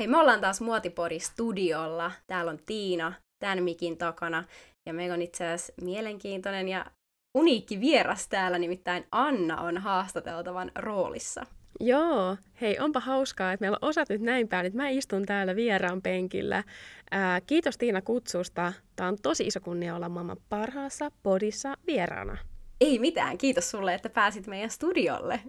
Hei, me ollaan taas Muotipori studiolla. Täällä on Tiina tämän mikin takana. Ja meillä on itse asiassa mielenkiintoinen ja uniikki vieras täällä, nimittäin Anna on haastateltavan roolissa. Joo, hei, onpa hauskaa, että meillä on osat nyt näin päin, että mä istun täällä vieraan penkillä. Ää, kiitos Tiina kutsusta. Tämä on tosi iso kunnia olla maailman parhaassa podissa vieraana. Ei mitään, kiitos sulle, että pääsit meidän studiolle.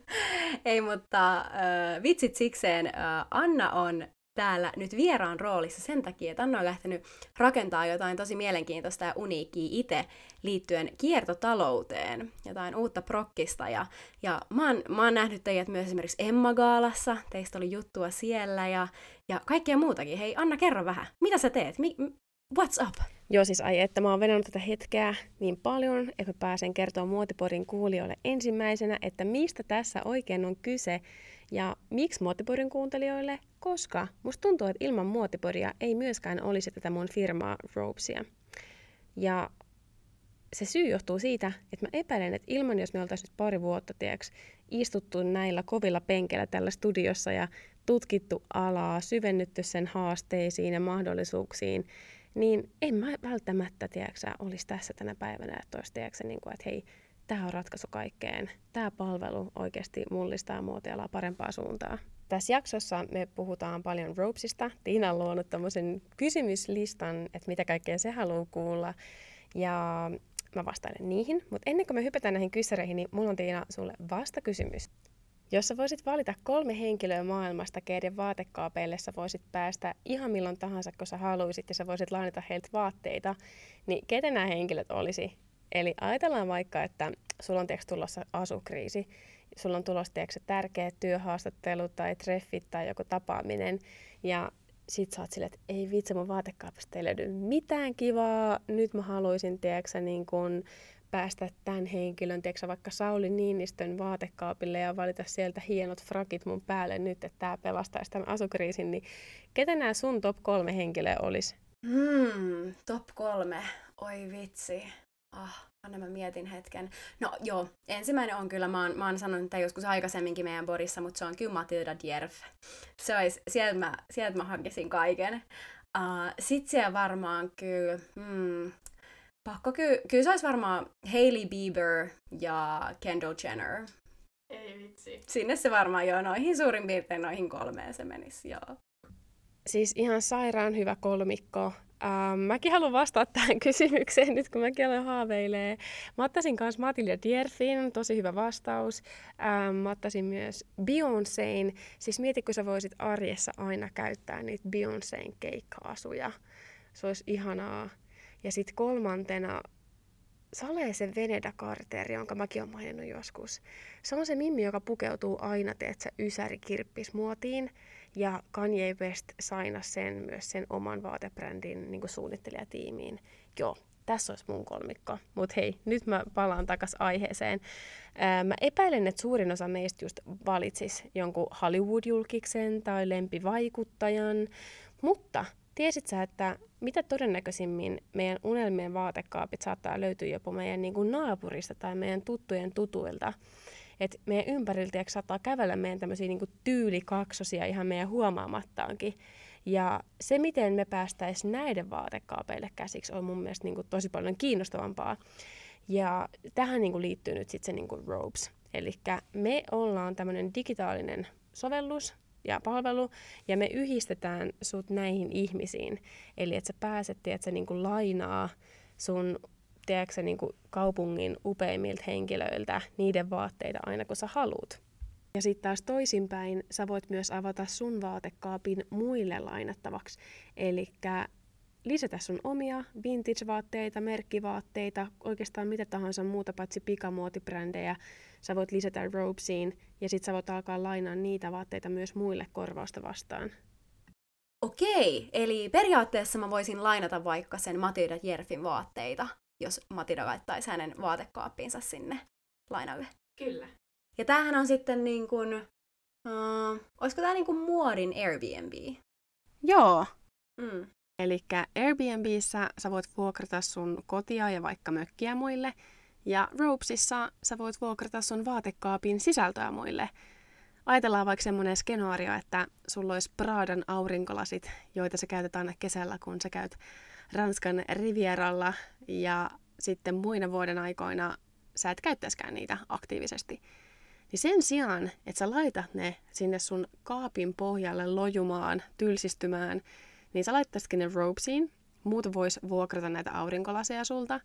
Ei, mutta äh, vitsit sikseen, äh, Anna on täällä nyt vieraan roolissa sen takia, että Anna on lähtenyt rakentaa jotain tosi mielenkiintoista ja uniikkiä itse liittyen kiertotalouteen, jotain uutta prokkista. Ja, ja mä, oon, mä oon nähnyt teidät myös esimerkiksi Emma Gaalassa, teistä oli juttua siellä ja, ja kaikkea muutakin. Hei Anna, kerro vähän, mitä sä teet? Mi, what's up? Joo, siis ai, että mä oon vedonnut tätä hetkeä niin paljon, että mä pääsen kertoa Muotiporin kuulijoille ensimmäisenä, että mistä tässä oikein on kyse ja miksi Muotiporin kuuntelijoille, koska musta tuntuu, että ilman Muotiporia ei myöskään olisi tätä mun firmaa Ropesia. Ja se syy johtuu siitä, että mä epäilen, että ilman jos me oltaisiin nyt pari vuotta tiiäks, istuttu näillä kovilla penkeillä tällä studiossa ja tutkittu alaa, syvennytty sen haasteisiin ja mahdollisuuksiin, niin en mä välttämättä, tiedätkö, olisi tässä tänä päivänä, että olisi, tiedätkö, niin kuin, että hei, tämä on ratkaisu kaikkeen. Tämä palvelu oikeasti mullistaa muotialaa parempaa suuntaa. Tässä jaksossa me puhutaan paljon ropesista. Tiina on luonut tämmöisen kysymyslistan, että mitä kaikkea se haluaa kuulla. Ja mä vastailen niihin. Mutta ennen kuin me hypätään näihin kyssäreihin, niin mulla on Tiina sulle vastakysymys. Jos sä voisit valita kolme henkilöä maailmasta, keiden vaatekaapeille sä voisit päästä ihan milloin tahansa, kun sä haluaisit, ja sä voisit lainata heiltä vaatteita, niin ketä nämä henkilöt olisi? Eli ajatellaan vaikka, että sulla on tiiäks, tulossa asukriisi, sulla on tulossa tiiäks, tärkeä työhaastattelu tai treffit tai joku tapaaminen, ja sit sä oot silleen, että ei vitsi, mun vaatekaapista ei löydy mitään kivaa, nyt mä haluaisin, tiiäks, niin kun päästä tämän henkilön, tiedätkö, vaikka Sauli Niinistön vaatekaapille ja valita sieltä hienot frakit mun päälle nyt, että tämä pelastaisi tämän asukriisin, niin ketä nämä sun top kolme henkilöä olisi? Hmm, top kolme. Oi vitsi. Ah, anna mä mietin hetken. No joo, ensimmäinen on kyllä, mä oon, mä oon sanonut tämän joskus aikaisemminkin meidän Borissa, mutta se on kyllä Matilda Djerf. Se olisi, sieltä mä, sieltä mä hakisin kaiken. Uh, Sitten siellä varmaan kyllä, hmm, Pakko ky- kyllä se olisi varmaan Hailey Bieber ja Kendall Jenner. Ei vitsi. Sinne se varmaan jo noihin suurin piirtein noihin kolmeen se menisi, joo. Siis ihan sairaan hyvä kolmikko. Ähm, mäkin haluan vastata tähän kysymykseen nyt, kun mäkin olen haaveilee. Mä ottaisin myös Matilda Dierfin, tosi hyvä vastaus. Ähm, mä ottaisin myös Beyoncéin. Siis mieti, kun sä voisit arjessa aina käyttää niitä Beyoncéin keikkaasuja. Se olisi ihanaa. Ja sitten kolmantena Saleesen Veneda Carter, jonka mäkin olen maininnut joskus. Se on se mimmi, joka pukeutuu aina, teetkö, ysäri kirppismuotiin. Ja Kanye West saina sen myös sen oman vaatebrändin niin suunnittelijatiimiin. Joo, tässä olisi mun kolmikko. Mutta hei, nyt mä palaan takas aiheeseen. Ää, mä epäilen, että suurin osa meistä just valitsis jonkun Hollywood-julkiksen tai lempivaikuttajan. Mutta tiesit sä, että mitä todennäköisimmin meidän unelmien vaatekaapit saattaa löytyä jopa meidän niin kuin naapurista tai meidän tuttujen tutuilta. Et meidän ympäriltä saattaa kävellä meidän tämmöisiä niin tyylikaksosia ihan meidän huomaamattaankin. Ja se, miten me päästäisiin näiden vaatekaapeille käsiksi, on mun mielestä niin kuin tosi paljon kiinnostavampaa. Ja tähän niin kuin liittyy nyt sitten se niin kuin Robes. Eli me ollaan tämmöinen digitaalinen sovellus, ja palvelu, ja me yhdistetään sut näihin ihmisiin. Eli että sä pääset, sä niin kuin lainaa sun tiedätkö, niin kuin kaupungin upeimmilta henkilöiltä niiden vaatteita aina kun sä haluat. Ja sitten taas toisinpäin, sä voit myös avata sun vaatekaapin muille lainattavaksi. Eli lisätä sun omia vintage-vaatteita, merkkivaatteita, oikeastaan mitä tahansa muuta paitsi pikamuotibrändejä. Sä voit lisätä robesiin ja sit sä voit alkaa lainaa niitä vaatteita myös muille korvausta vastaan. Okei, eli periaatteessa mä voisin lainata vaikka sen Matilda Jerfin vaatteita, jos Matilda laittaisi hänen vaatekaappiinsa sinne lainalle. Kyllä. Ja tämähän on sitten niin kuin, uh, olisiko tämä niin kuin muodin Airbnb? Joo. Mm. Eli Airbnbissä sä voit vuokrata sun kotia ja vaikka mökkiä muille, ja Ropesissa sä voit vuokrata sun vaatekaapin sisältöä muille. ajatellaan vaikka semmoinen skenaario, että sulla olisi Pradan aurinkolasit, joita sä käytät aina kesällä, kun sä käyt Ranskan Rivieralla ja sitten muina vuoden aikoina sä et käyttäisikään niitä aktiivisesti. Niin sen sijaan, että sä laitat ne sinne sun kaapin pohjalle lojumaan, tylsistymään, niin sä laittaisitkin ne ropesiin. Muut vois vuokrata näitä aurinkolaseja sulta.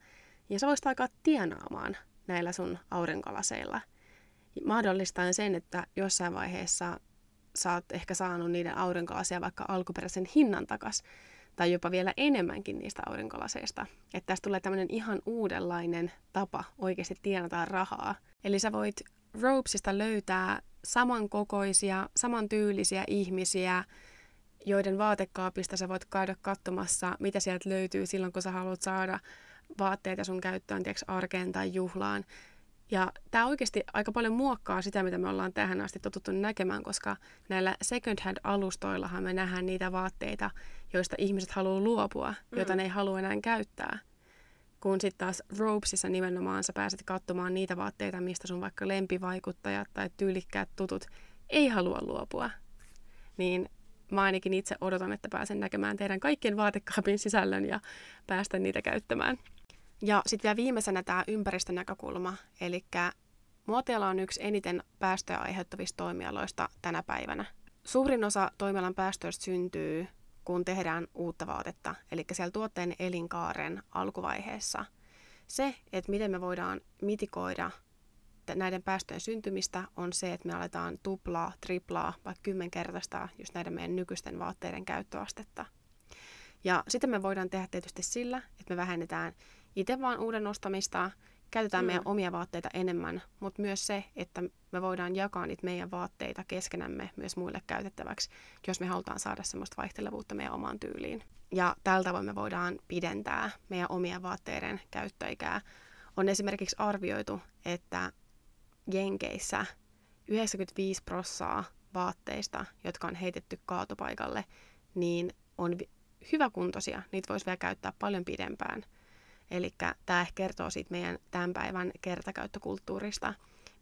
Ja sä voisit alkaa tienaamaan näillä sun aurinkolaseilla. Mahdollistaen sen, että jossain vaiheessa sä oot ehkä saanut niiden aurinkolaseja vaikka alkuperäisen hinnan takas tai jopa vielä enemmänkin niistä aurinkolaseista. Että tästä tulee tämmöinen ihan uudenlainen tapa oikeasti tienata rahaa. Eli sä voit Ropesista löytää samankokoisia, samantyylisiä ihmisiä, joiden vaatekaapista sä voit käydä katsomassa, mitä sieltä löytyy silloin, kun sä haluat saada vaatteita sun käyttöön, tiedätkö, arkeen tai juhlaan. Ja tämä oikeasti aika paljon muokkaa sitä, mitä me ollaan tähän asti totuttu näkemään, koska näillä second hand alustoillahan me nähdään niitä vaatteita, joista ihmiset haluaa luopua, mm. joita ne ei halua enää käyttää. Kun sitten taas Ropesissa nimenomaan sä pääset katsomaan niitä vaatteita, mistä sun vaikka lempivaikuttajat tai tyylikkäät tutut ei halua luopua. Niin mä ainakin itse odotan, että pääsen näkemään teidän kaikkien vaatekaapin sisällön ja päästä niitä käyttämään. Ja sitten vielä viimeisenä tämä ympäristönäkökulma, eli muotiala on yksi eniten päästöjä aiheuttavista toimialoista tänä päivänä. Suurin osa toimialan päästöistä syntyy, kun tehdään uutta vaatetta, eli siellä tuotteen elinkaaren alkuvaiheessa. Se, että miten me voidaan mitikoida näiden päästöjen syntymistä, on se, että me aletaan tuplaa, triplaa, vaikka kymmenkertaistaa just näiden meidän nykyisten vaatteiden käyttöastetta. Ja sitten me voidaan tehdä tietysti sillä, että me vähennetään itse vaan uuden ostamista, käytetään mm. meidän omia vaatteita enemmän, mutta myös se, että me voidaan jakaa niitä meidän vaatteita keskenämme myös muille käytettäväksi, jos me halutaan saada semmoista vaihtelevuutta meidän omaan tyyliin. Ja tällä tavoin me voidaan pidentää meidän omien vaatteiden käyttöikää. On esimerkiksi arvioitu, että Jenkeissä 95 prossaa vaatteista, jotka on heitetty kaatopaikalle, niin on hyväkuntoisia. Niitä voisi vielä käyttää paljon pidempään – Eli tämä ehkä kertoo siitä meidän tämän päivän kertakäyttökulttuurista,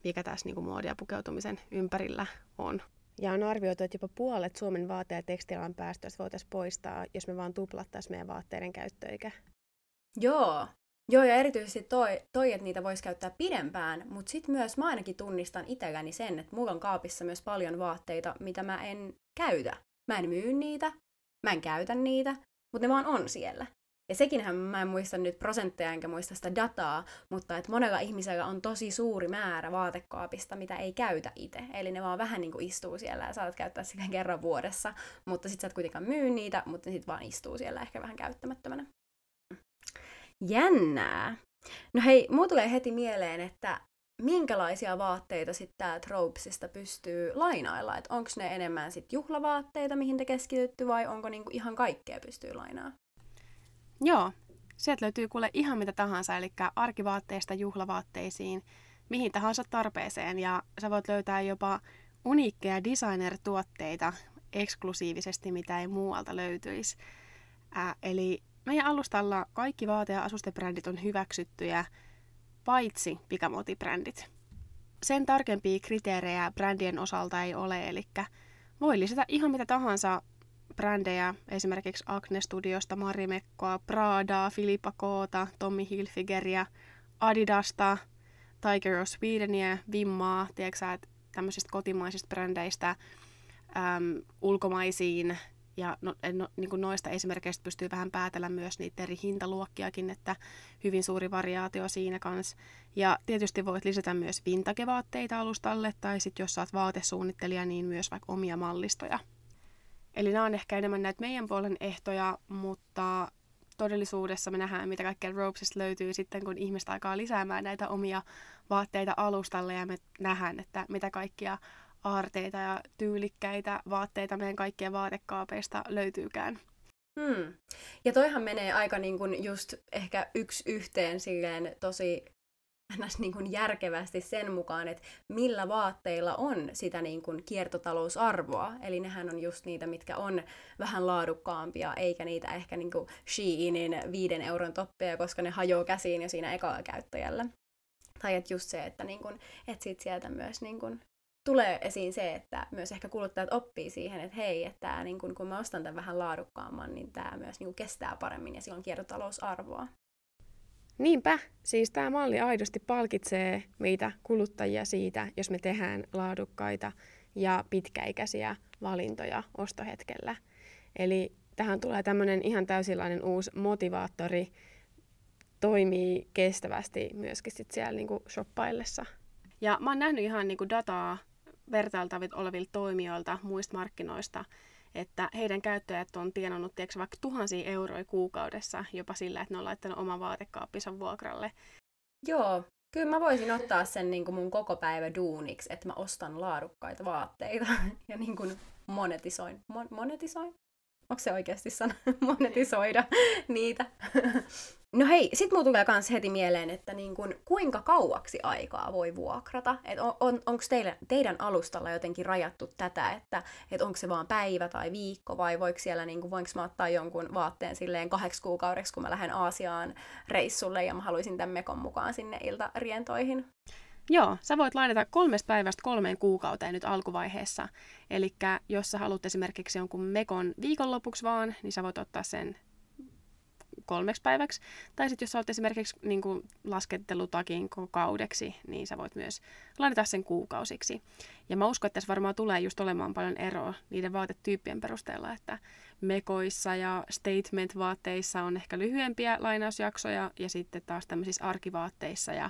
mikä tässä niin muodin ja pukeutumisen ympärillä on. Ja on arvioitu, että jopa puolet Suomen vaate- ja tekstiilan päästöistä voitaisiin poistaa, jos me vaan tuplattaisiin meidän vaatteiden käyttöikä. Joo, Joo, ja erityisesti toi, toi että niitä voisi käyttää pidempään, mutta sitten myös mä ainakin tunnistan itselläni sen, että mulla on kaapissa myös paljon vaatteita, mitä mä en käytä. Mä en myy niitä, mä en käytä niitä, mutta ne vaan on siellä. Ja sekinhän mä en muista nyt prosentteja enkä muista sitä dataa, mutta että monella ihmisellä on tosi suuri määrä vaatekaapista, mitä ei käytä itse. Eli ne vaan vähän niin kuin istuu siellä ja saatat käyttää sitä kerran vuodessa, mutta sitten sä et kuitenkaan myy niitä, mutta sitten vaan istuu siellä ehkä vähän käyttämättömänä. Jännää! No hei, muu tulee heti mieleen, että minkälaisia vaatteita sitten tää Tropesista pystyy lainailla? Että onko ne enemmän sitten juhlavaatteita, mihin te keskitytty, vai onko niinku ihan kaikkea pystyy lainaa? Joo, sieltä löytyy kuule ihan mitä tahansa, eli arkivaatteista juhlavaatteisiin, mihin tahansa tarpeeseen, ja sä voit löytää jopa uniikkeja designer-tuotteita eksklusiivisesti, mitä ei muualta löytyisi. Ää, eli meidän alustalla kaikki vaate- ja asustebrändit on hyväksyttyjä, paitsi pikamotibrändit. Sen tarkempia kriteerejä brändien osalta ei ole, eli voi lisätä ihan mitä tahansa brändejä, esimerkiksi Acne Studiosta, Marimekkoa, Pradaa, Filippa Koota, Tommy Hilfigeria, Adidasta, Tiger of Swedenia, Vimmaa, tiedätkö että tämmöisistä kotimaisista brändeistä äm, ulkomaisiin, ja no, no, niin kuin noista esimerkkeistä pystyy vähän päätellä myös niitä eri hintaluokkiakin, että hyvin suuri variaatio siinä kanssa. Ja tietysti voit lisätä myös vintagevaatteita alustalle, tai sitten jos saat vaatesuunnittelija, niin myös vaikka omia mallistoja. Eli nämä on ehkä enemmän näitä meidän puolen ehtoja, mutta todellisuudessa me nähdään, mitä kaikkea Ropesista löytyy sitten, kun ihmiset alkaa lisäämään näitä omia vaatteita alustalle ja me nähdään, että mitä kaikkia aarteita ja tyylikkäitä vaatteita meidän kaikkien vaatekaapeista löytyykään. Hmm. Ja toihan menee aika niin kuin just ehkä yksi yhteen silleen tosi ns. Niin kuin järkevästi sen mukaan, että millä vaatteilla on sitä niin kuin kiertotalousarvoa. Eli nehän on just niitä, mitkä on vähän laadukkaampia, eikä niitä ehkä niin kuin Sheinin viiden euron toppeja, koska ne hajoaa käsiin jo siinä ekalla käyttäjällä. Tai että just se, että, niin kuin, että sit sieltä myös niin kuin tulee esiin se, että myös ehkä kuluttajat oppii siihen, että hei, että tämä, niin kun, kun mä ostan tämän vähän laadukkaamman, niin tämä myös niin kestää paremmin ja sillä on kiertotalousarvoa. Niinpä, siis tämä malli aidosti palkitsee meitä kuluttajia siitä, jos me tehdään laadukkaita ja pitkäikäisiä valintoja ostohetkellä. Eli tähän tulee tämmöinen ihan täysilainen uusi motivaattori, toimii kestävästi myöskin sit siellä niinku shoppaillessa. Ja mä oon nähnyt ihan niinku dataa vertailtavit olevilta toimijoilta muista markkinoista, että heidän käyttäjät on tienannut tiedätkö, vaikka tuhansia euroja kuukaudessa jopa sillä, että ne on laittanut oman vaatekaappinsa vuokralle. Joo, kyllä mä voisin ottaa sen niin kuin mun koko päivä duuniksi, että mä ostan laadukkaita vaatteita ja niin kuin monetisoin. Mon- monetisoin? Onko se oikeasti sana? monetisoida niitä. No hei, sit mulla tulee kans heti mieleen, että niin kun, kuinka kauaksi aikaa voi vuokrata? Et on, on, onko teidän alustalla jotenkin rajattu tätä, että et onko se vaan päivä tai viikko vai voiko siellä, niin kun, voinko mä ottaa jonkun vaatteen silleen kahdeksi kuukaudeksi, kun mä lähden Aasiaan reissulle ja mä haluaisin tämän mekon mukaan sinne iltarientoihin? Joo, sä voit lainata kolmesta päivästä kolmeen kuukauteen nyt alkuvaiheessa. Eli jos sä haluat esimerkiksi jonkun mekon viikonlopuksi vaan, niin sä voit ottaa sen kolmeksi päiväksi. Tai sitten jos sä oot esimerkiksi niin kuin laskettelutakin kaudeksi, niin sä voit myös lainata sen kuukausiksi. Ja mä uskon, että tässä varmaan tulee just olemaan paljon eroa niiden vaatetyyppien perusteella, että mekoissa ja statement-vaatteissa on ehkä lyhyempiä lainausjaksoja ja sitten taas tämmöisissä arkivaatteissa ja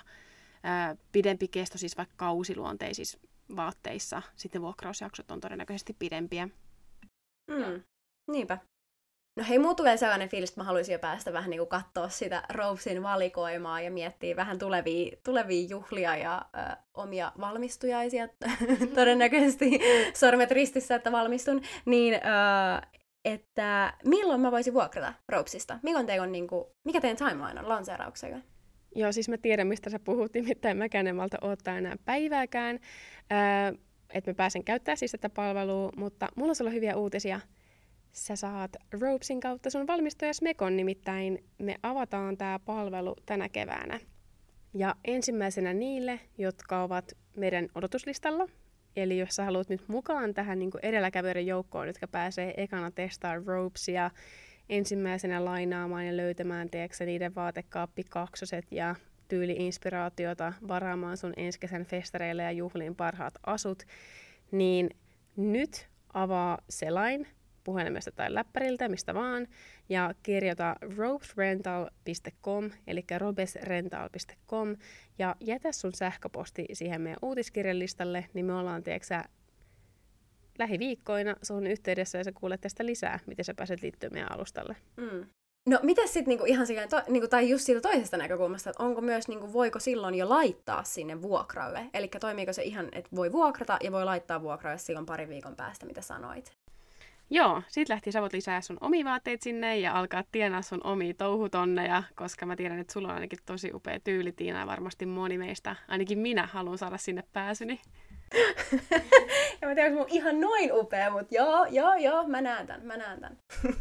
ää, pidempi kesto, siis vaikka kausiluonteisissa vaatteissa, sitten vuokrausjaksot on todennäköisesti pidempiä. Mm. Niinpä. No hei, muu tulee sellainen fiilis, että mä haluaisin jo päästä vähän niin kuin katsoa sitä Rovesin valikoimaa ja miettiä vähän tulevia, tulevia juhlia ja ö, omia valmistujaisia, todennäköisesti sormet ristissä, että valmistun, niin ö, että milloin mä voisin vuokrata Ropesista? Milloin teillä on, niin kuin, mikä teidän timeline on lanseerauksella? Joo, siis mä tiedän, mistä sä puhut, nimittäin mäkään en malta odottaa enää päivääkään, öö, että mä pääsen käyttämään siis tätä palvelua, mutta mulla on sulla hyviä uutisia – sä saat Ropesin kautta sun valmistajas Mekon, nimittäin me avataan tämä palvelu tänä keväänä. Ja ensimmäisenä niille, jotka ovat meidän odotuslistalla, eli jos sä haluat nyt mukaan tähän niin edelläkävijöiden joukkoon, jotka pääsee ekana testaamaan Ropesia, ensimmäisenä lainaamaan ja löytämään tiedätkö, niiden vaatekaappi kaksoset ja tyyliinspiraatiota varaamaan sun ensi festareille ja juhliin parhaat asut, niin nyt avaa selain puhelimesta tai läppäriltä, mistä vaan, ja kirjoita robesrental.com, eli robesrental.com, ja jätä sun sähköposti siihen meidän uutiskirjalistalle, niin me ollaan, tiedätkö lähiviikkoina sun yhteydessä ja sä kuulet tästä lisää, miten sä pääset liittymään meidän alustalle. Mm. No mitä sitten niinku ihan silleen, to, niinku, tai just siitä toisesta näkökulmasta, että onko myös, niinku, voiko silloin jo laittaa sinne vuokralle? Eli toimiiko se ihan, että voi vuokrata ja voi laittaa vuokralle silloin pari viikon päästä, mitä sanoit? Joo, sit lähti sä voit lisää sun omi vaatteet sinne ja alkaa tienaa sun omi touhutonneja, koska mä tiedän, että sulla on ainakin tosi upea tyyli, Tiina, ja varmasti moni meistä, ainakin minä, haluan saada sinne pääsyni. ja mä tiedän, että mun ihan noin upea, mutta joo, joo, joo, mä näen tän, mä näen tän.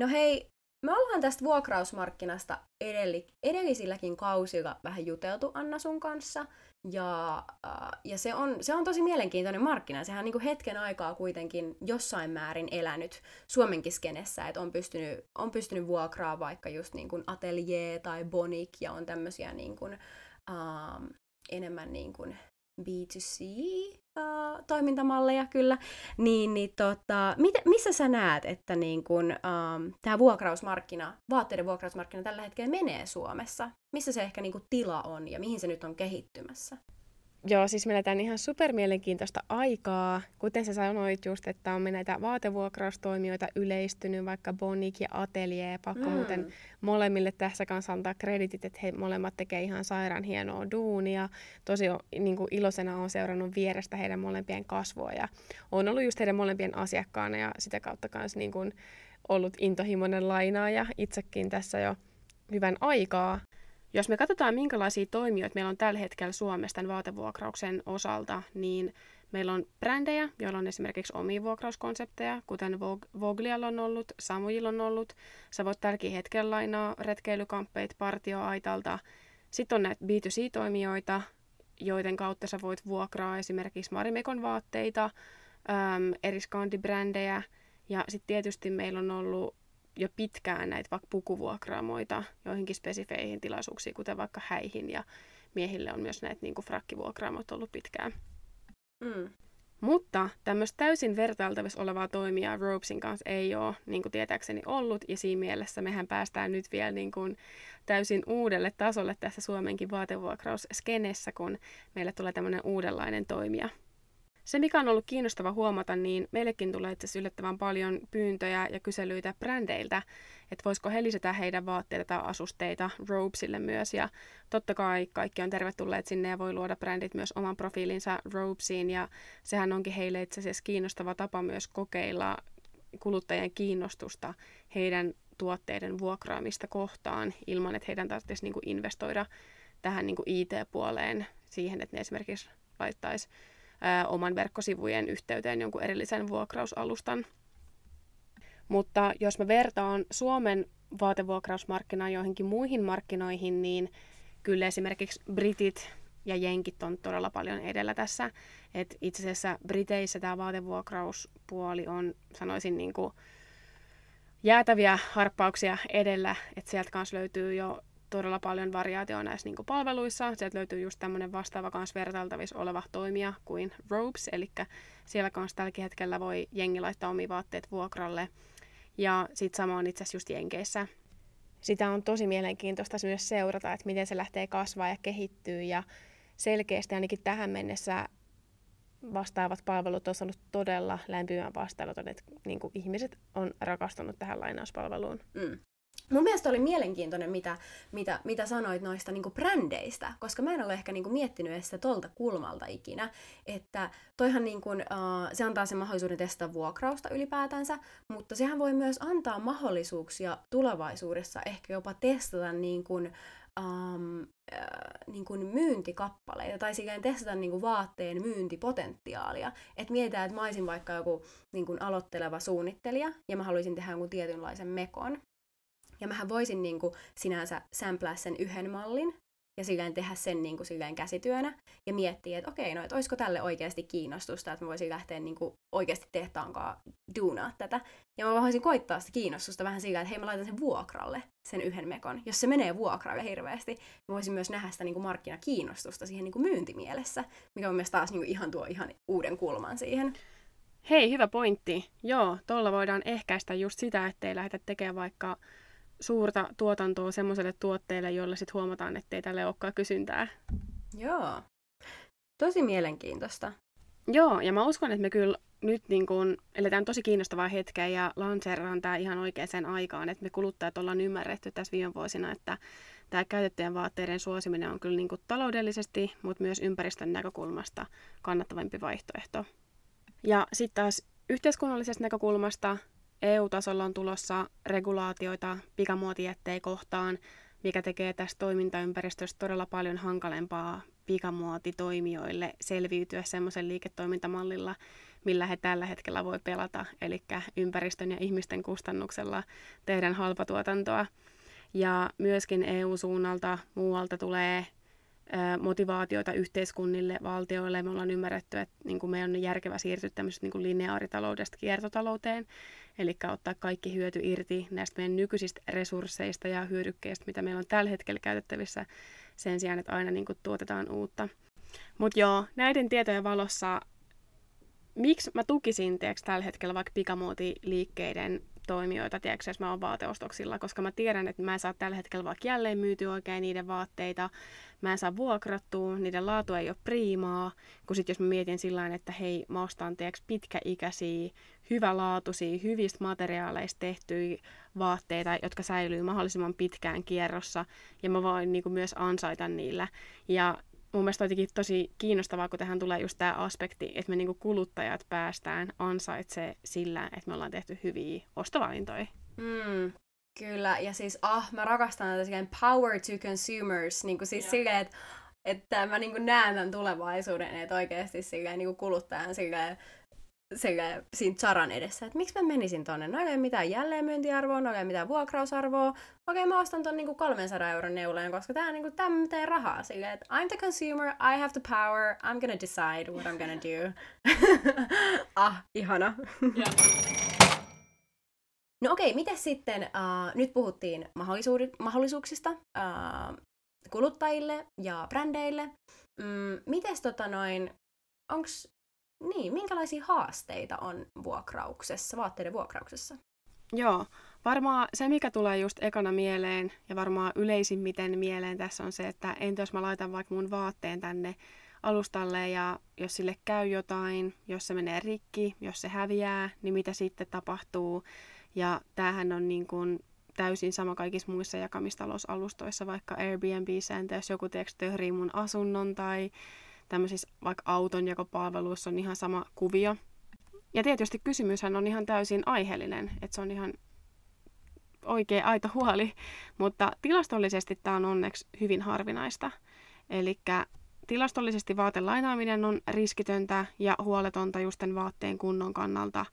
no hei, me ollaan tästä vuokrausmarkkinasta edelli, edellisilläkin kausilla vähän juteltu Anna sun kanssa. Ja, äh, ja se, on, se on tosi mielenkiintoinen markkina. Sehän on niin kuin hetken aikaa kuitenkin jossain määrin elänyt Suomenkin skenessä, että on pystynyt, on pystynyt vuokraa vaikka just niin kuin Atelier tai Bonik ja on tämmöisiä niin kuin, äh, enemmän niin kuin B2C-toimintamalleja kyllä, niin, niin tota, mit, missä sä näet, että niin um, tämä vuokrausmarkkina, vaatteiden vuokrausmarkkina tällä hetkellä menee Suomessa? Missä se ehkä niin kun, tila on ja mihin se nyt on kehittymässä? Joo, siis me eletään ihan supermielenkiintoista aikaa. Kuten sä sanoit just, että on näitä vaatevuokraustoimijoita yleistynyt, vaikka Bonik ja Atelier. Pakko mm. muuten molemmille tässä kanssa antaa kreditit, että he molemmat tekee ihan sairaan hienoa duunia. Tosi niin kuin iloisena on seurannut vierestä heidän molempien kasvua ja on ollut just heidän molempien asiakkaana ja sitä kautta myös niin kuin ollut intohimoinen lainaaja itsekin tässä jo hyvän aikaa. Jos me katsotaan, minkälaisia toimijoita meillä on tällä hetkellä Suomessa tämän vaatevuokrauksen osalta, niin meillä on brändejä, joilla on esimerkiksi omia vuokrauskonsepteja, kuten Voglialla on ollut, Samujilla on ollut. Sä voit tälläkin hetkellä lainaa retkeilykamppeita partioaitalta. Sitten on näitä B2C-toimijoita, joiden kautta sä voit vuokraa esimerkiksi Marimekon vaatteita, äm, eri skandibrändejä. Ja sitten tietysti meillä on ollut jo pitkään näitä vaikka pukuvuokraamoita joihinkin spesifeihin tilaisuuksiin, kuten vaikka häihin. Ja miehille on myös näitä niin frakkivuokraamot ollut pitkään. Mm. Mutta tämmöistä täysin vertailtavissa olevaa toimijaa Robesin kanssa ei ole niin kuin tietääkseni ollut, ja siinä mielessä mehän päästään nyt vielä niin kuin täysin uudelle tasolle tässä Suomenkin vaatevuokrausskenessä, kun meille tulee tämmöinen uudenlainen toimija. Se, mikä on ollut kiinnostava huomata, niin meillekin tulee itse yllättävän paljon pyyntöjä ja kyselyitä brändeiltä, että voisiko he lisätä heidän vaatteita tai asusteita Robesille myös. Ja totta kai kaikki on tervetulleet sinne ja voi luoda brändit myös oman profiilinsa Robesiin. Ja sehän onkin heille itse asiassa kiinnostava tapa myös kokeilla kuluttajien kiinnostusta heidän tuotteiden vuokraamista kohtaan ilman, että heidän tarvitsisi niin investoida tähän niin IT-puoleen siihen, että ne esimerkiksi laittaisi oman verkkosivujen yhteyteen jonkun erillisen vuokrausalustan. Mutta jos mä vertaan Suomen vaatevuokrausmarkkinaa joihinkin muihin markkinoihin, niin kyllä esimerkiksi Britit ja Jenkit on todella paljon edellä tässä. Et itse asiassa Briteissä tämä vaatevuokrauspuoli on, sanoisin, niin kuin jäätäviä harppauksia edellä, että sieltä kanssa löytyy jo todella paljon variaatioa näissä niin palveluissa. Sieltä löytyy just tämmöinen vastaava kanssa vertailtavissa oleva toimija kuin Ropes, eli siellä kanssa tälläkin hetkellä voi jengi laittaa omia vaatteet vuokralle. Ja sitten sama on itse asiassa just Jenkeissä. Sitä on tosi mielenkiintoista myös seurata, että miten se lähtee kasvaa ja kehittyy ja selkeästi ainakin tähän mennessä vastaavat palvelut on saanut todella lämpimän vastaanoton, että niin ihmiset on rakastunut tähän lainauspalveluun. Mm. Mun mielestä oli mielenkiintoinen, mitä, mitä, mitä sanoit noista niinku brändeistä, koska mä en ole ehkä niinku miettinyt edes sitä tolta kulmalta ikinä, että toihan niinku, uh, se antaa sen mahdollisuuden testata vuokrausta ylipäätänsä, mutta sehän voi myös antaa mahdollisuuksia tulevaisuudessa ehkä jopa testata niinku, um, äh, niin kuin myyntikappaleita tai silleen testata niin kuin vaatteen myyntipotentiaalia. Että mietitään, että mä olisin vaikka joku niin kuin aloitteleva suunnittelija ja mä haluaisin tehdä jonkun tietynlaisen mekon. Ja mähän voisin niin kuin, sinänsä sämplää sen yhden mallin ja silleen tehdä sen niin kuin, silleen käsityönä ja miettiä, että okei, no, että olisiko tälle oikeasti kiinnostusta, että mä voisin lähteä niin kuin, oikeasti tehtaankaan duunaa tätä. Ja mä voisin koittaa sitä kiinnostusta vähän sillä, että hei mä laitan sen vuokralle, sen yhden mekon. Jos se menee vuokralle hirveästi, mä voisin myös nähdä sitä niin kuin markkinakiinnostusta siihen niin kuin myyntimielessä, mikä on myös taas niin kuin, ihan tuo ihan uuden kulman siihen. Hei, hyvä pointti. Joo, tuolla voidaan ehkäistä just sitä, ettei lähdetä tekemään vaikka suurta tuotantoa semmoiselle tuotteelle, jolla sitten huomataan, ettei tälle olekaan kysyntää. Joo. Tosi mielenkiintoista. Joo, ja mä uskon, että me kyllä nyt niin kun eletään tosi kiinnostavaa hetkeä ja lanseerataan tämä ihan oikeaan aikaan, että me kuluttajat ollaan ymmärretty tässä viime vuosina, että tämä käytettyjen vaatteiden suosiminen on kyllä niin kuin taloudellisesti, mutta myös ympäristön näkökulmasta kannattavampi vaihtoehto. Ja sitten taas yhteiskunnallisesta näkökulmasta EU-tasolla on tulossa regulaatioita pikamuotijätteen kohtaan, mikä tekee tästä toimintaympäristöstä todella paljon hankalempaa pikamuotitoimijoille selviytyä semmoisen liiketoimintamallilla, millä he tällä hetkellä voi pelata, eli ympäristön ja ihmisten kustannuksella tehdä halpatuotantoa. Ja myöskin EU-suunnalta muualta tulee motivaatioita yhteiskunnille, valtioille. Me ollaan ymmärretty, että niin kuin meidän on järkevä siirtyä tämmöisestä niin kuin lineaaritaloudesta kiertotalouteen, eli ottaa kaikki hyöty irti näistä meidän nykyisistä resursseista ja hyödykkeistä, mitä meillä on tällä hetkellä käytettävissä, sen sijaan, että aina niin kuin tuotetaan uutta. Mutta joo, näiden tietojen valossa, miksi mä tukisin tiiäks, tällä hetkellä vaikka pikamuotiliikkeiden toimijoita, tiedätkö, jos mä oon vaateostoksilla, koska mä tiedän, että mä en saa tällä hetkellä vaikka jälleen myyty oikein niiden vaatteita, mä en saa vuokrattua, niiden laatu ei ole priimaa, kun sit jos mä mietin sillä että hei, mä ostan tiedätkö, pitkäikäisiä, hyvälaatuisia, hyvistä materiaaleista tehtyjä vaatteita, jotka säilyy mahdollisimman pitkään kierrossa, ja mä voin niin kuin, myös ansaita niillä. Ja mun mielestä on tosi kiinnostavaa, kun tähän tulee just tämä aspekti, että me niinku kuluttajat päästään ansaitse sillä, että me ollaan tehty hyviä ostovalintoja. Mm, kyllä, ja siis ah, mä rakastan tätä power to consumers, niin kuin siis silleen, että että mä niin näen tämän tulevaisuuden, että oikeasti silleen, niin kuluttajan silleen, sekä siinä Charan edessä, että miksi mä menisin tonne, no ei ole mitään jälleenmyyntiarvoa, no ei ole mitään vuokrausarvoa, okei mä ostan ton niinku 300 euron neuleen, koska tää, niinku, tää tee rahaa, silleen, että I'm the consumer, I have the power, I'm gonna decide what I'm gonna do. ah, ihana. no okei, miten sitten, uh, nyt puhuttiin mahdollisuuksista uh, kuluttajille ja brändeille. Mm, mites tota noin, onks niin, minkälaisia haasteita on vuokrauksessa, vaatteiden vuokrauksessa? Joo, varmaan se mikä tulee just ekana mieleen ja varmaan yleisimmiten mieleen tässä on se, että entä jos mä laitan vaikka mun vaatteen tänne alustalle ja jos sille käy jotain, jos se menee rikki, jos se häviää, niin mitä sitten tapahtuu. Ja tämähän on niin kuin täysin sama kaikissa muissa jakamistalousalustoissa, vaikka Airbnbissä, entä jos joku teeksi mun asunnon tai tämmöisissä vaikka auton jakopalveluissa on ihan sama kuvio. Ja tietysti kysymyshän on ihan täysin aiheellinen, että se on ihan oikea aito huoli, mutta tilastollisesti tämä on onneksi hyvin harvinaista. Eli tilastollisesti vaatelainaaminen on riskitöntä ja huoletonta justen vaatteen kunnon kannalta,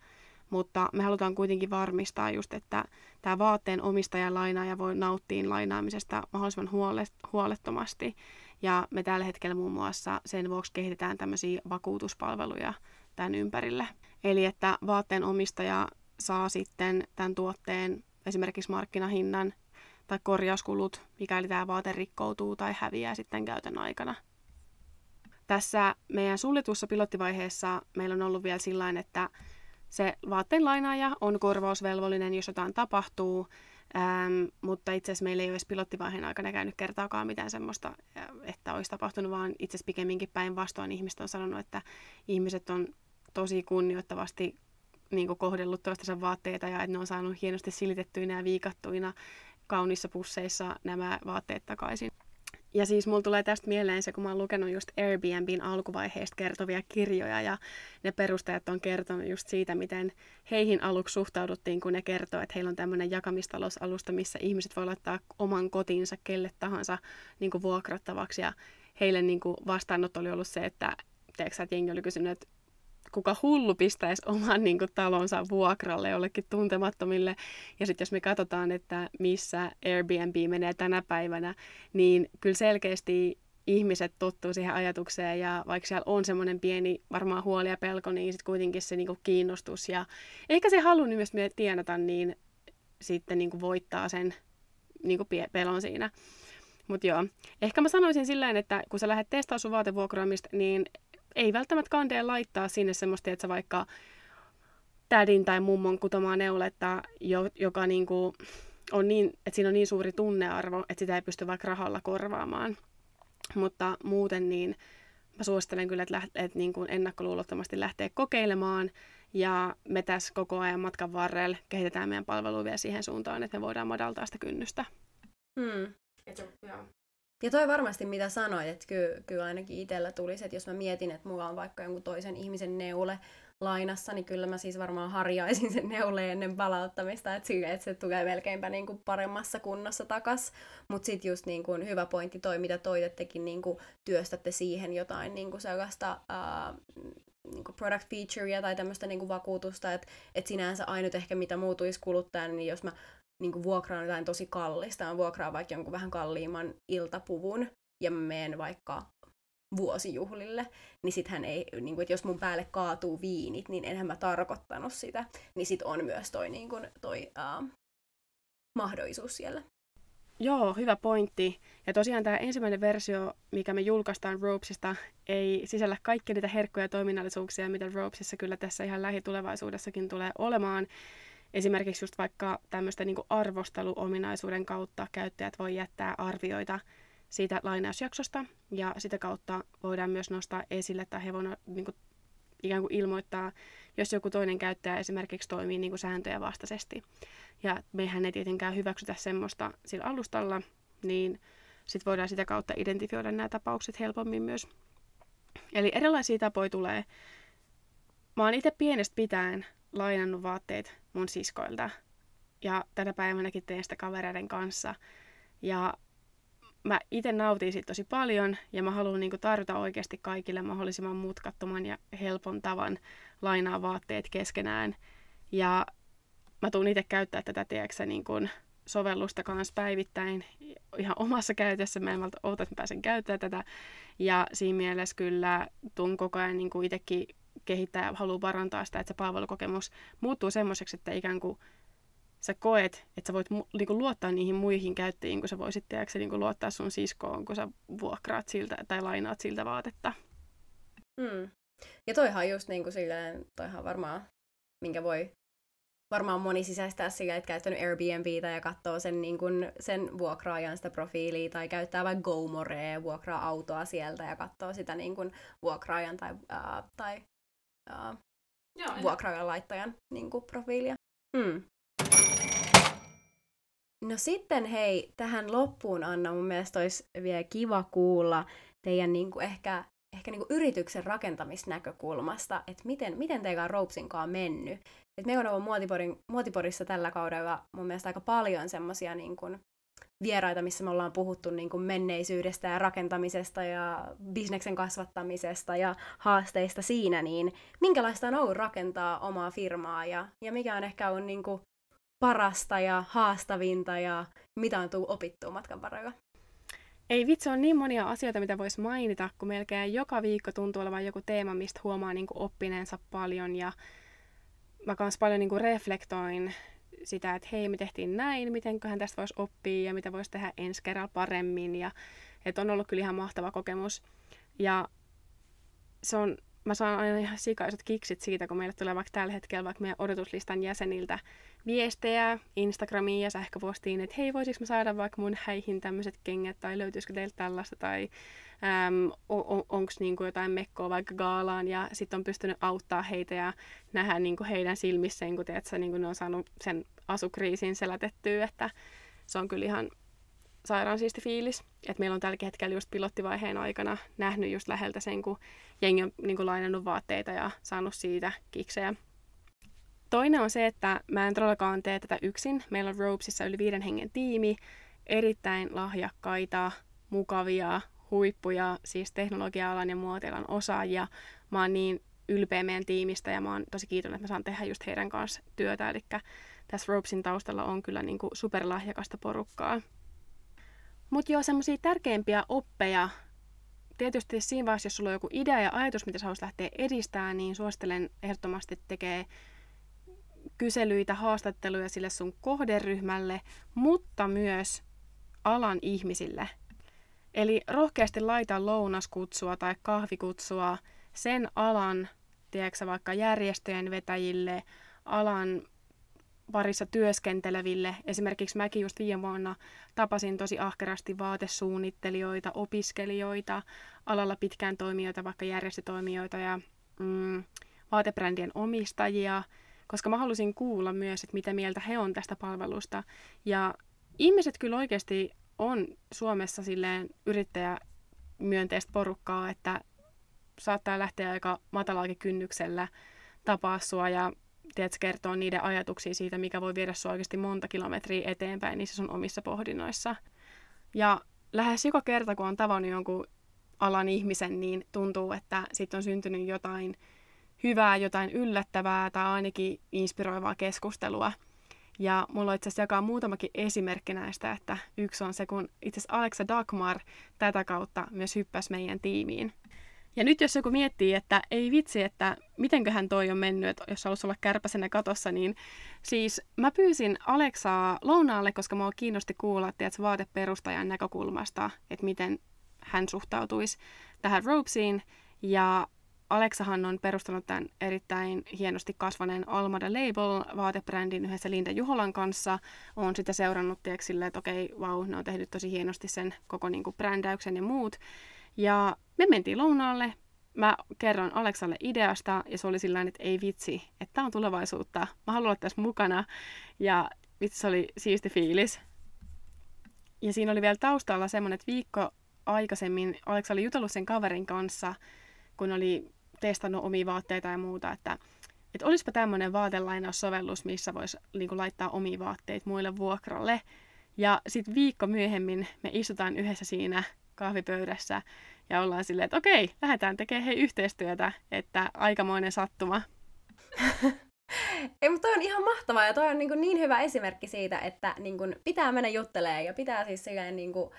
mutta me halutaan kuitenkin varmistaa just, että tämä vaatteen omistaja lainaaja voi nauttia lainaamisesta mahdollisimman huolettomasti. Ja me tällä hetkellä muun muassa sen vuoksi kehitetään tämmöisiä vakuutuspalveluja tämän ympärille. Eli että vaatteen omistaja saa sitten tämän tuotteen esimerkiksi markkinahinnan tai korjauskulut, mikäli tämä vaate rikkoutuu tai häviää sitten käytön aikana. Tässä meidän suljetussa pilottivaiheessa meillä on ollut vielä sillä että se vaatteen lainaaja on korvausvelvollinen, jos jotain tapahtuu, Ähm, mutta itse asiassa meillä ei ole edes pilottivaiheen aikana käynyt kertaakaan mitään semmoista, että olisi tapahtunut, vaan itse asiassa pikemminkin päinvastoin ihmiset on sanonut, että ihmiset on tosi kunnioittavasti niin kohdellut toistensa vaatteita ja että ne on saanut hienosti silitettyinä ja viikattuina kauniissa pusseissa nämä vaatteet takaisin. Ja siis mulla tulee tästä mieleen se, kun mä oon lukenut just Airbnbin alkuvaiheesta kertovia kirjoja ja ne perustajat on kertonut just siitä, miten heihin aluksi suhtauduttiin, kun ne kertoo, että heillä on tämmöinen jakamistalousalusta, missä ihmiset voi laittaa oman kotinsa kelle tahansa niin kuin vuokrattavaksi. Ja heille niin kuin oli ollut se, että teeksä, että jengi oli kysynyt, että kuka hullu pistäisi oman niin kuin, talonsa vuokralle jollekin tuntemattomille. Ja sitten jos me katsotaan, että missä Airbnb menee tänä päivänä, niin kyllä selkeästi ihmiset tottuu siihen ajatukseen ja vaikka siellä on semmoinen pieni varmaan huoli ja pelko, niin sitten kuitenkin se niinku kiinnostus ja ehkä se halu myös tienata, niin sitten niinku voittaa sen niinku pelon siinä. Mutta joo, ehkä mä sanoisin silleen, että kun sä lähdet testaamaan sun vaatevuokraamista, niin ei välttämättä kandeen laittaa sinne semmoista, että vaikka tädin tai mummon kutomaa neuletta, joka niinku on niin, että siinä on niin suuri tunnearvo, että sitä ei pysty vaikka rahalla korvaamaan. Mutta muuten niin mä suosittelen kyllä, että, läht, että niin kuin ennakkoluulottomasti lähtee kokeilemaan. Ja me tässä koko ajan matkan varrella kehitetään meidän palvelua vielä siihen suuntaan, että me voidaan madaltaa sitä kynnystä. Hmm. Et, joo. Ja toi varmasti mitä sanoit, että kyllä, kyllä ainakin itsellä tulisi, että jos mä mietin, että mulla on vaikka jonkun toisen ihmisen neule lainassa, niin kyllä mä siis varmaan harjaisin sen neule ennen palauttamista, että, sille, että se tulee melkeinpä niin kuin paremmassa kunnossa takas. Mutta sitten just niin kuin hyvä pointti toi, mitä toitettekin niin kuin työstätte siihen jotain niin kuin sellaista uh, niin kuin product featurea tai tämmöistä niin kuin vakuutusta, että et sinänsä ainut ehkä mitä muutuisi kuluttajan, niin jos mä niin kuin vuokraan jotain tosi kallista, mä vuokraan vaikka jonkun vähän kalliimman iltapuvun ja mä menen vaikka vuosijuhlille, niin sittenhän ei, niin kuin, että jos mun päälle kaatuu viinit, niin enhän mä tarkoittanut sitä, niin sit on myös toi, niin kuin, toi uh, mahdollisuus siellä. Joo, hyvä pointti. Ja tosiaan tämä ensimmäinen versio, mikä me julkaistaan Ropesista, ei sisällä kaikkia niitä herkkuja toiminnallisuuksia, mitä Ropesissa kyllä tässä ihan lähitulevaisuudessakin tulee olemaan. Esimerkiksi just vaikka tämmöistä niin arvosteluominaisuuden kautta käyttäjät voi jättää arvioita siitä lainausjaksosta ja sitä kautta voidaan myös nostaa esille tai he voivat niin kuin, ikään kuin ilmoittaa, jos joku toinen käyttäjä esimerkiksi toimii niin kuin sääntöjä vastaisesti. Ja mehän ei tietenkään hyväksytä semmoista sillä alustalla, niin sitten voidaan sitä kautta identifioida nämä tapaukset helpommin myös. Eli erilaisia tapoja tulee. Mä oon itse pienestä pitäen lainannut vaatteet mun siskoilta. Ja tänä päivänäkin teen sitä kavereiden kanssa. Ja mä itse nautin siitä tosi paljon ja mä haluan niin tarjota oikeasti kaikille mahdollisimman mutkattoman ja helpon tavan lainaa vaatteet keskenään. Ja mä tuun itse käyttää tätä, tiedätkö, niin kuin sovellusta kanssa päivittäin ihan omassa käytössä. Mä en oota, että mä pääsen käyttämään tätä. Ja siinä mielessä kyllä tuun koko ajan niin itsekin kehittää ja haluaa parantaa sitä, että se palvelukokemus muuttuu semmoiseksi, että ikään kuin sä koet, että sä voit niin kuin luottaa niihin muihin käyttäjiin, kun sä voisit tiedätkö, niin kuin luottaa sun siskoon, kun sä vuokraat siltä tai lainaat siltä vaatetta. Mm. Ja toihan just niin kuin silleen, toihan varmaan, minkä voi varmaan moni sisäistää sillä, että käyttänyt Airbnbtä ja katsoo sen, niin kuin, sen vuokraajan sitä profiilia tai käyttää vaikka GoMorea, vuokraa autoa sieltä ja katsoo sitä niin kuin vuokraajan tai, uh, tai uh, Joo, vuokraajan laittajan niin kuin, profiilia. Mm. No sitten hei, tähän loppuun Anna, mun mielestä olisi vielä kiva kuulla teidän niin kuin ehkä, ehkä niin kuin yrityksen rakentamisnäkökulmasta, että miten, miten teillä on Ropesinkaan mennyt. Et me on ollut Muotiporin, Muotiporissa tällä kaudella mun mielestä aika paljon semmoisia niin kuin vieraita, missä me ollaan puhuttu niin kuin menneisyydestä ja rakentamisesta ja bisneksen kasvattamisesta ja haasteista siinä, niin minkälaista on ollut rakentaa omaa firmaa ja, ja mikä on ehkä on niin kuin parasta ja haastavinta ja mitä on tullut opittua matkan varrella? Ei vitsi, on niin monia asioita, mitä voisi mainita, kun melkein joka viikko tuntuu olevan joku teema, mistä huomaa niin kuin oppineensa paljon. Ja mä kans paljon niin kuin reflektoin sitä, että hei, me tehtiin näin, mitenköhän tästä voisi oppia ja mitä voisi tehdä ensi kerralla paremmin. Ja että on ollut kyllä ihan mahtava kokemus. Ja se on mä saan aina ihan sikaiset kiksit siitä, kun meille tulee vaikka tällä hetkellä vaikka meidän odotuslistan jäseniltä viestejä Instagramiin ja sähköpostiin, että hei, voisiko mä saada vaikka mun häihin tämmöiset kengät, tai löytyisikö teiltä tällaista, tai äm, on, onko niinku jotain mekkoa vaikka gaalaan, ja sitten on pystynyt auttaa heitä ja nähdä niinku heidän silmissään, kun teet, niinku ne on saanut sen asukriisin selätettyä, että se on kyllä ihan sairaan siisti fiilis. Että meillä on tällä hetkellä just pilottivaiheen aikana nähnyt just läheltä sen, kun jengi on niin lainannut vaatteita ja saanut siitä kiksejä. Toinen on se, että mä en todellakaan tee tätä yksin. Meillä on Ropesissa yli viiden hengen tiimi, erittäin lahjakkaita, mukavia, huippuja, siis teknologia-alan ja muotialan osaajia. Mä oon niin ylpeä meidän tiimistä ja mä oon tosi kiitollinen, että mä saan tehdä just heidän kanssa työtä. Eli tässä Ropesin taustalla on kyllä niin kuin superlahjakasta porukkaa. Mutta joo, semmoisia tärkeimpiä oppeja, tietysti siinä vaiheessa, jos sulla on joku idea ja ajatus, mitä sä haluaisit lähteä edistämään, niin suosittelen ehdottomasti tekee kyselyitä, haastatteluja sille sun kohderyhmälle, mutta myös alan ihmisille. Eli rohkeasti laita lounaskutsua tai kahvikutsua sen alan, tiedätkö, vaikka järjestöjen vetäjille, alan parissa työskenteleville. Esimerkiksi mäkin just viime vuonna tapasin tosi ahkerasti vaatesuunnittelijoita, opiskelijoita, alalla pitkään toimijoita, vaikka järjestötoimijoita ja mm, vaatebrändien omistajia, koska mä halusin kuulla myös, että mitä mieltä he on tästä palvelusta. Ja ihmiset kyllä oikeasti on Suomessa silleen yrittäjämyönteistä porukkaa, että saattaa lähteä aika matalaakin kynnyksellä tapaa sua ja tiedät, kertoo niiden ajatuksia siitä, mikä voi viedä sinua oikeasti monta kilometriä eteenpäin niissä sun omissa pohdinnoissa. Ja lähes joka kerta, kun on tavannut jonkun alan ihmisen, niin tuntuu, että sitten on syntynyt jotain hyvää, jotain yllättävää tai ainakin inspiroivaa keskustelua. Ja mulla on itse asiassa jakaa muutamakin esimerkki näistä, että yksi on se, kun itse asiassa Alexa Dagmar tätä kautta myös hyppäsi meidän tiimiin. Ja nyt jos joku miettii, että ei vitsi, että mitenköhän toi on mennyt, että jos haluaisi olla kärpäsenä katossa, niin siis mä pyysin Aleksaa lounaalle, koska mua kiinnosti kuulla tiedätkö, vaateperustajan näkökulmasta, että miten hän suhtautuisi tähän Ropesiin. Ja Aleksahan on perustanut tämän erittäin hienosti kasvaneen Almada Label vaatebrändin yhdessä Linda Juholan kanssa. Olen sitä seurannut tiedätkö, silleen, että okei, vau, ne on tehnyt tosi hienosti sen koko niin kuin, brändäyksen ja muut. Ja me mentiin lounaalle, mä kerron Aleksalle ideasta ja se oli sillä että ei vitsi, että tämä on tulevaisuutta, mä haluan olla tässä mukana ja vitsi se oli siisti fiilis. Ja siinä oli vielä taustalla semmoinen, että viikko aikaisemmin Aleksa oli jutellut sen kaverin kanssa, kun oli testannut omia vaatteita ja muuta, että, että olisipa tämmöinen vaatelainnaussovellus, missä voisi niin laittaa omia vaatteita muille vuokralle. Ja sitten viikko myöhemmin me istutaan yhdessä siinä kahvipöydässä ja ollaan silleen, että okei, lähdetään tekemään hei yhteistyötä, että aikamoinen sattuma. Ei, mutta toi on ihan mahtavaa ja toi on niin, niin hyvä esimerkki siitä, että niin kuin pitää mennä juttelemaan ja pitää siis silleen niin kuin,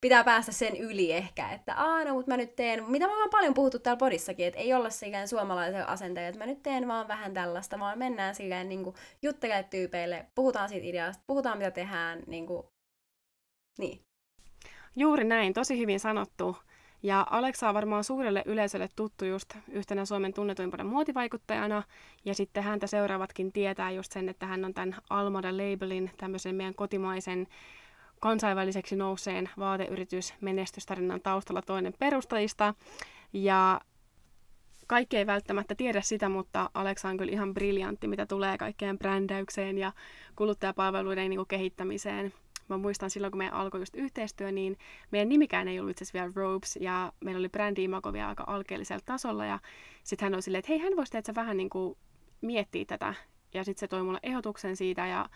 pitää päästä sen yli ehkä, että aah, no, mutta mä nyt teen, mitä mä oon paljon puhuttu täällä podissakin, että ei olla silleen suomalaisen asenteen, että mä nyt teen vaan vähän tällaista, vaan mennään silleen niin juttelemaan tyypeille, puhutaan siitä ideasta, puhutaan mitä tehdään, niin kuin, niin. Juuri näin, tosi hyvin sanottu. Ja Aleksa on varmaan suurelle yleisölle tuttu just yhtenä Suomen tunnetuimpana muotivaikuttajana. Ja sitten häntä seuraavatkin tietää just sen, että hän on tämän Almada Labelin, tämmöisen meidän kotimaisen kansainväliseksi nouseen vaateyritys menestystarinan taustalla toinen perustajista. Ja kaikki ei välttämättä tiedä sitä, mutta Aleksa on kyllä ihan briljantti, mitä tulee kaikkeen brändäykseen ja kuluttajapalveluiden niin kuin kehittämiseen. Mä muistan silloin, kun meidän alkoi just yhteistyö, niin meidän nimikään ei ollut itse asiassa vielä Robes, ja meillä oli brändi vielä aika alkeellisella tasolla, ja sitten hän oli silleen, että hei, hän voisi tehdä vähän niin kuin miettiä tätä, ja sitten se toi mulle ehdotuksen siitä, ja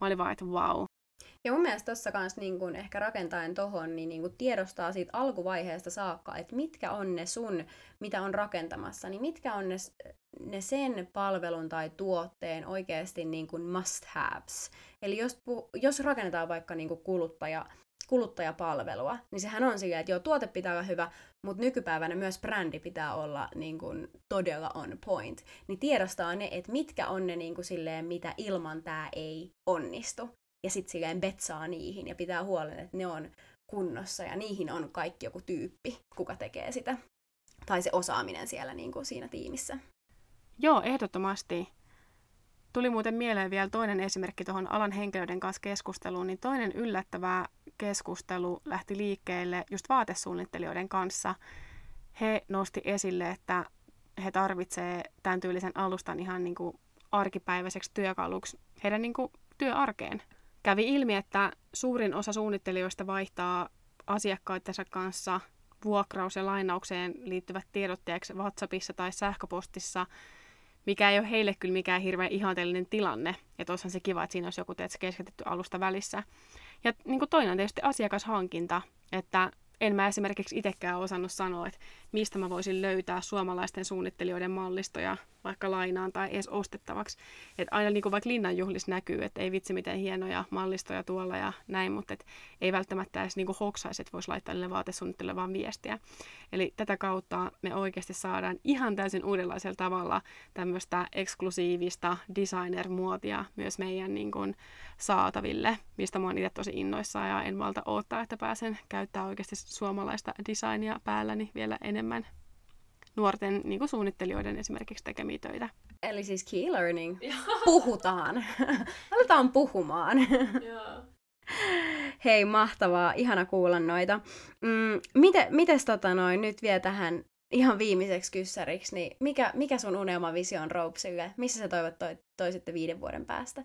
mä olin vaan, että wow, ja mun mielestä tuossa kanssa niin kun ehkä rakentaen tohon, niin, niin kun tiedostaa siitä alkuvaiheesta saakka, että mitkä on ne sun, mitä on rakentamassa, niin mitkä on ne, ne sen palvelun tai tuotteen oikeasti niin kuin must haves. Eli jos, jos rakennetaan vaikka niin kuluttaja, kuluttajapalvelua, niin sehän on sillä, että joo, tuote pitää olla hyvä, mutta nykypäivänä myös brändi pitää olla niin kuin, todella on point. Niin tiedostaa ne, että mitkä on ne niin kuin, silleen, mitä ilman tämä ei onnistu ja sitten silleen betsaa niihin ja pitää huolen, että ne on kunnossa ja niihin on kaikki joku tyyppi, kuka tekee sitä. Tai se osaaminen siellä niin kuin siinä tiimissä. Joo, ehdottomasti. Tuli muuten mieleen vielä toinen esimerkki tuohon alan henkilöiden kanssa keskusteluun, niin toinen yllättävä keskustelu lähti liikkeelle just vaatesuunnittelijoiden kanssa. He nosti esille, että he tarvitsevat tämän tyylisen alustan ihan niin kuin arkipäiväiseksi työkaluksi heidän niin kuin työarkeen kävi ilmi, että suurin osa suunnittelijoista vaihtaa asiakkaittensa kanssa vuokraus- ja lainaukseen liittyvät tiedotteeksi WhatsAppissa tai sähköpostissa, mikä ei ole heille kyllä mikään hirveän ihanteellinen tilanne. Ja on se kiva, että siinä olisi joku teet keskitetty alusta välissä. Ja niin kuin toinen on tietysti asiakashankinta, että en mä esimerkiksi itsekään osannut sanoa, että mistä mä voisin löytää suomalaisten suunnittelijoiden mallistoja vaikka lainaan tai edes ostettavaksi. Että aina niin kuin vaikka linnanjuhlissa näkyy, että ei vitsi miten hienoja mallistoja tuolla ja näin, mutta et ei välttämättä edes niin kuin hoksaisi, että voisi laittaa niille vaatesuunnittelulle vaan viestiä. Eli tätä kautta me oikeasti saadaan ihan täysin uudenlaisella tavalla tämmöistä eksklusiivista designer-muotia myös meidän niin kuin saataville, mistä mä oon itse tosi innoissaan ja en malta odottaa, että pääsen käyttämään oikeasti suomalaista designia päälläni vielä enemmän nuorten niin kuin suunnittelijoiden esimerkiksi tekemiä töitä. Eli siis key learning. Puhutaan. Aletaan puhumaan. Hei, mahtavaa. Ihana kuulla noita. Mm, mite, mites tota noin, nyt vielä tähän ihan viimeiseksi kyssäriksi, niin mikä, mikä sun unelmavisio on Ropesille? Missä sä toivot toi, toisitte viiden vuoden päästä?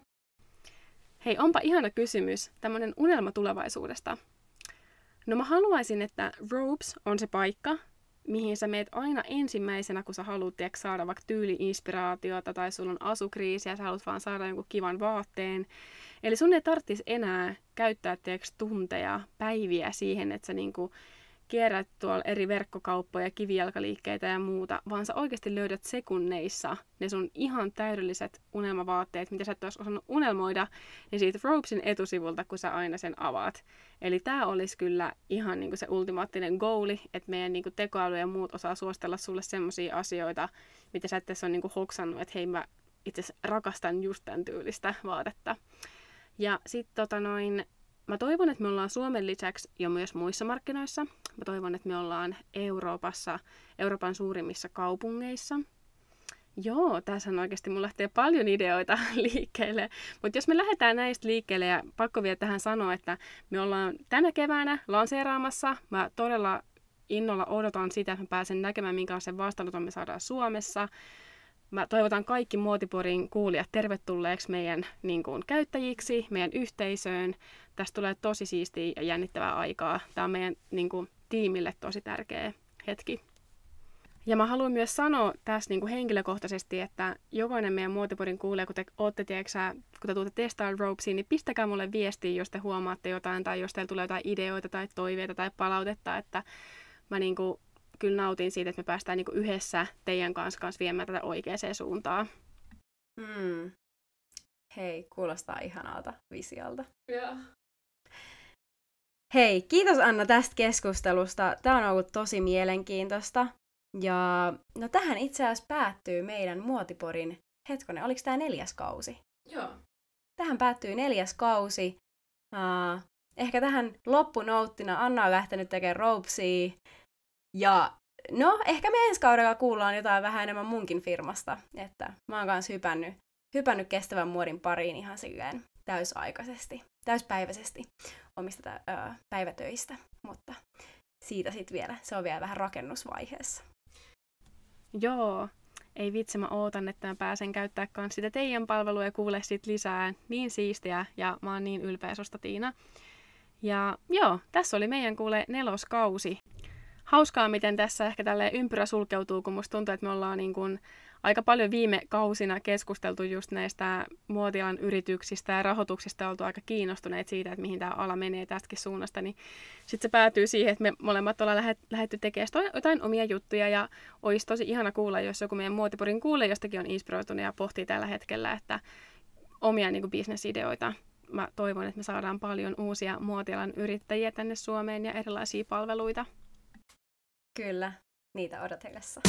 Hei, onpa ihana kysymys. Tämmöinen unelma tulevaisuudesta. No mä haluaisin, että Ropes on se paikka, mihin sä meet aina ensimmäisenä, kun sä haluat tiedätkö, saada vaikka tyyli-inspiraatiota tai sulla on asukriisi ja sä haluat vaan saada jonkun kivan vaatteen. Eli sun ei tarvitsisi enää käyttää tiedätkö, tunteja, päiviä siihen, että sä niinku kierrät tuolla eri verkkokauppoja, kivijalkaliikkeitä ja muuta, vaan sä oikeasti löydät sekunneissa ne sun ihan täydelliset unelmavaatteet, mitä sä et olisi osannut unelmoida, niin siitä Robesin etusivulta, kun sä aina sen avaat. Eli tämä olisi kyllä ihan niin kuin se ultimaattinen goali, että meidän niin kuin tekoäly ja muut osaa suostella sulle sellaisia asioita, mitä sä et tässä ole niin kuin hoksannut, että hei mä itse rakastan just tämän tyylistä vaatetta. Ja sitten tota noin, Mä toivon, että me ollaan Suomen lisäksi jo myös muissa markkinoissa. Mä toivon, että me ollaan Euroopassa, Euroopan suurimmissa kaupungeissa. Joo, tässä on oikeasti, mulla lähtee paljon ideoita liikkeelle. Mutta jos me lähdetään näistä liikkeelle, ja pakko vielä tähän sanoa, että me ollaan tänä keväänä lanseeraamassa. Mä todella innolla odotan sitä, että mä pääsen näkemään, minkälaisen vastaanoton me saadaan Suomessa. Mä toivotan kaikki Muotiporin kuulijat tervetulleeksi meidän niin kuin, käyttäjiksi, meidän yhteisöön. Tästä tulee tosi siistiä ja jännittävää aikaa. Tämä on meidän niin kuin, tiimille tosi tärkeä hetki. Ja mä haluan myös sanoa tässä niin kuin henkilökohtaisesti, että jokainen meidän muotipodin kuulee, kun te olette, tiedätkö, kun te tuutte testaa ropesiin, niin pistäkää mulle viestiä, jos te huomaatte jotain tai jos teillä tulee jotain ideoita tai toiveita tai palautetta, että mä niin kuin, kyllä nautin siitä, että me päästään niin kuin yhdessä teidän kanssa, kanssa viemään tätä oikeaan suuntaan. Hmm. Hei, kuulostaa ihanalta visiolta. Yeah. Hei, kiitos Anna tästä keskustelusta. Tämä on ollut tosi mielenkiintoista. Ja no tähän itse asiassa päättyy meidän Muotiporin, hetkonen, oliko tämä neljäs kausi? Joo. Tähän päättyy neljäs kausi. Uh, ehkä tähän loppunouttina Anna on lähtenyt tekemään ropesia. Ja no, ehkä me ensi kaudella kuullaan jotain vähän enemmän munkin firmasta. Että mä oon kanssa hypännyt, hypännyt kestävän muodin pariin ihan silleen täysaikaisesti, täyspäiväisesti omista uh, päivätöistä. Mutta siitä sitten vielä, se on vielä vähän rakennusvaiheessa. Joo, ei vitsi, mä ootan, että mä pääsen käyttää kans sitä teidän palvelua ja kuule sit lisää. Niin siistiä ja mä oon niin ylpeä susta Tiina. Ja joo, tässä oli meidän kuule neloskausi. Hauskaa, miten tässä ehkä tälle ympyrä sulkeutuu, kun musta tuntuu, että me ollaan niin kuin aika paljon viime kausina keskusteltu just näistä muotialan yrityksistä ja rahoituksista oltu aika kiinnostuneet siitä, että mihin tämä ala menee tästäkin suunnasta, niin sitten se päätyy siihen, että me molemmat ollaan lähet, lähetty tekemään jotain omia juttuja ja olisi tosi ihana kuulla, jos joku meidän muotipurin kuulee jostakin on inspiroitunut ja pohtii tällä hetkellä, että omia niin kuin bisnesideoita. Mä toivon, että me saadaan paljon uusia muotialan yrittäjiä tänne Suomeen ja erilaisia palveluita. Kyllä, niitä odotellessa.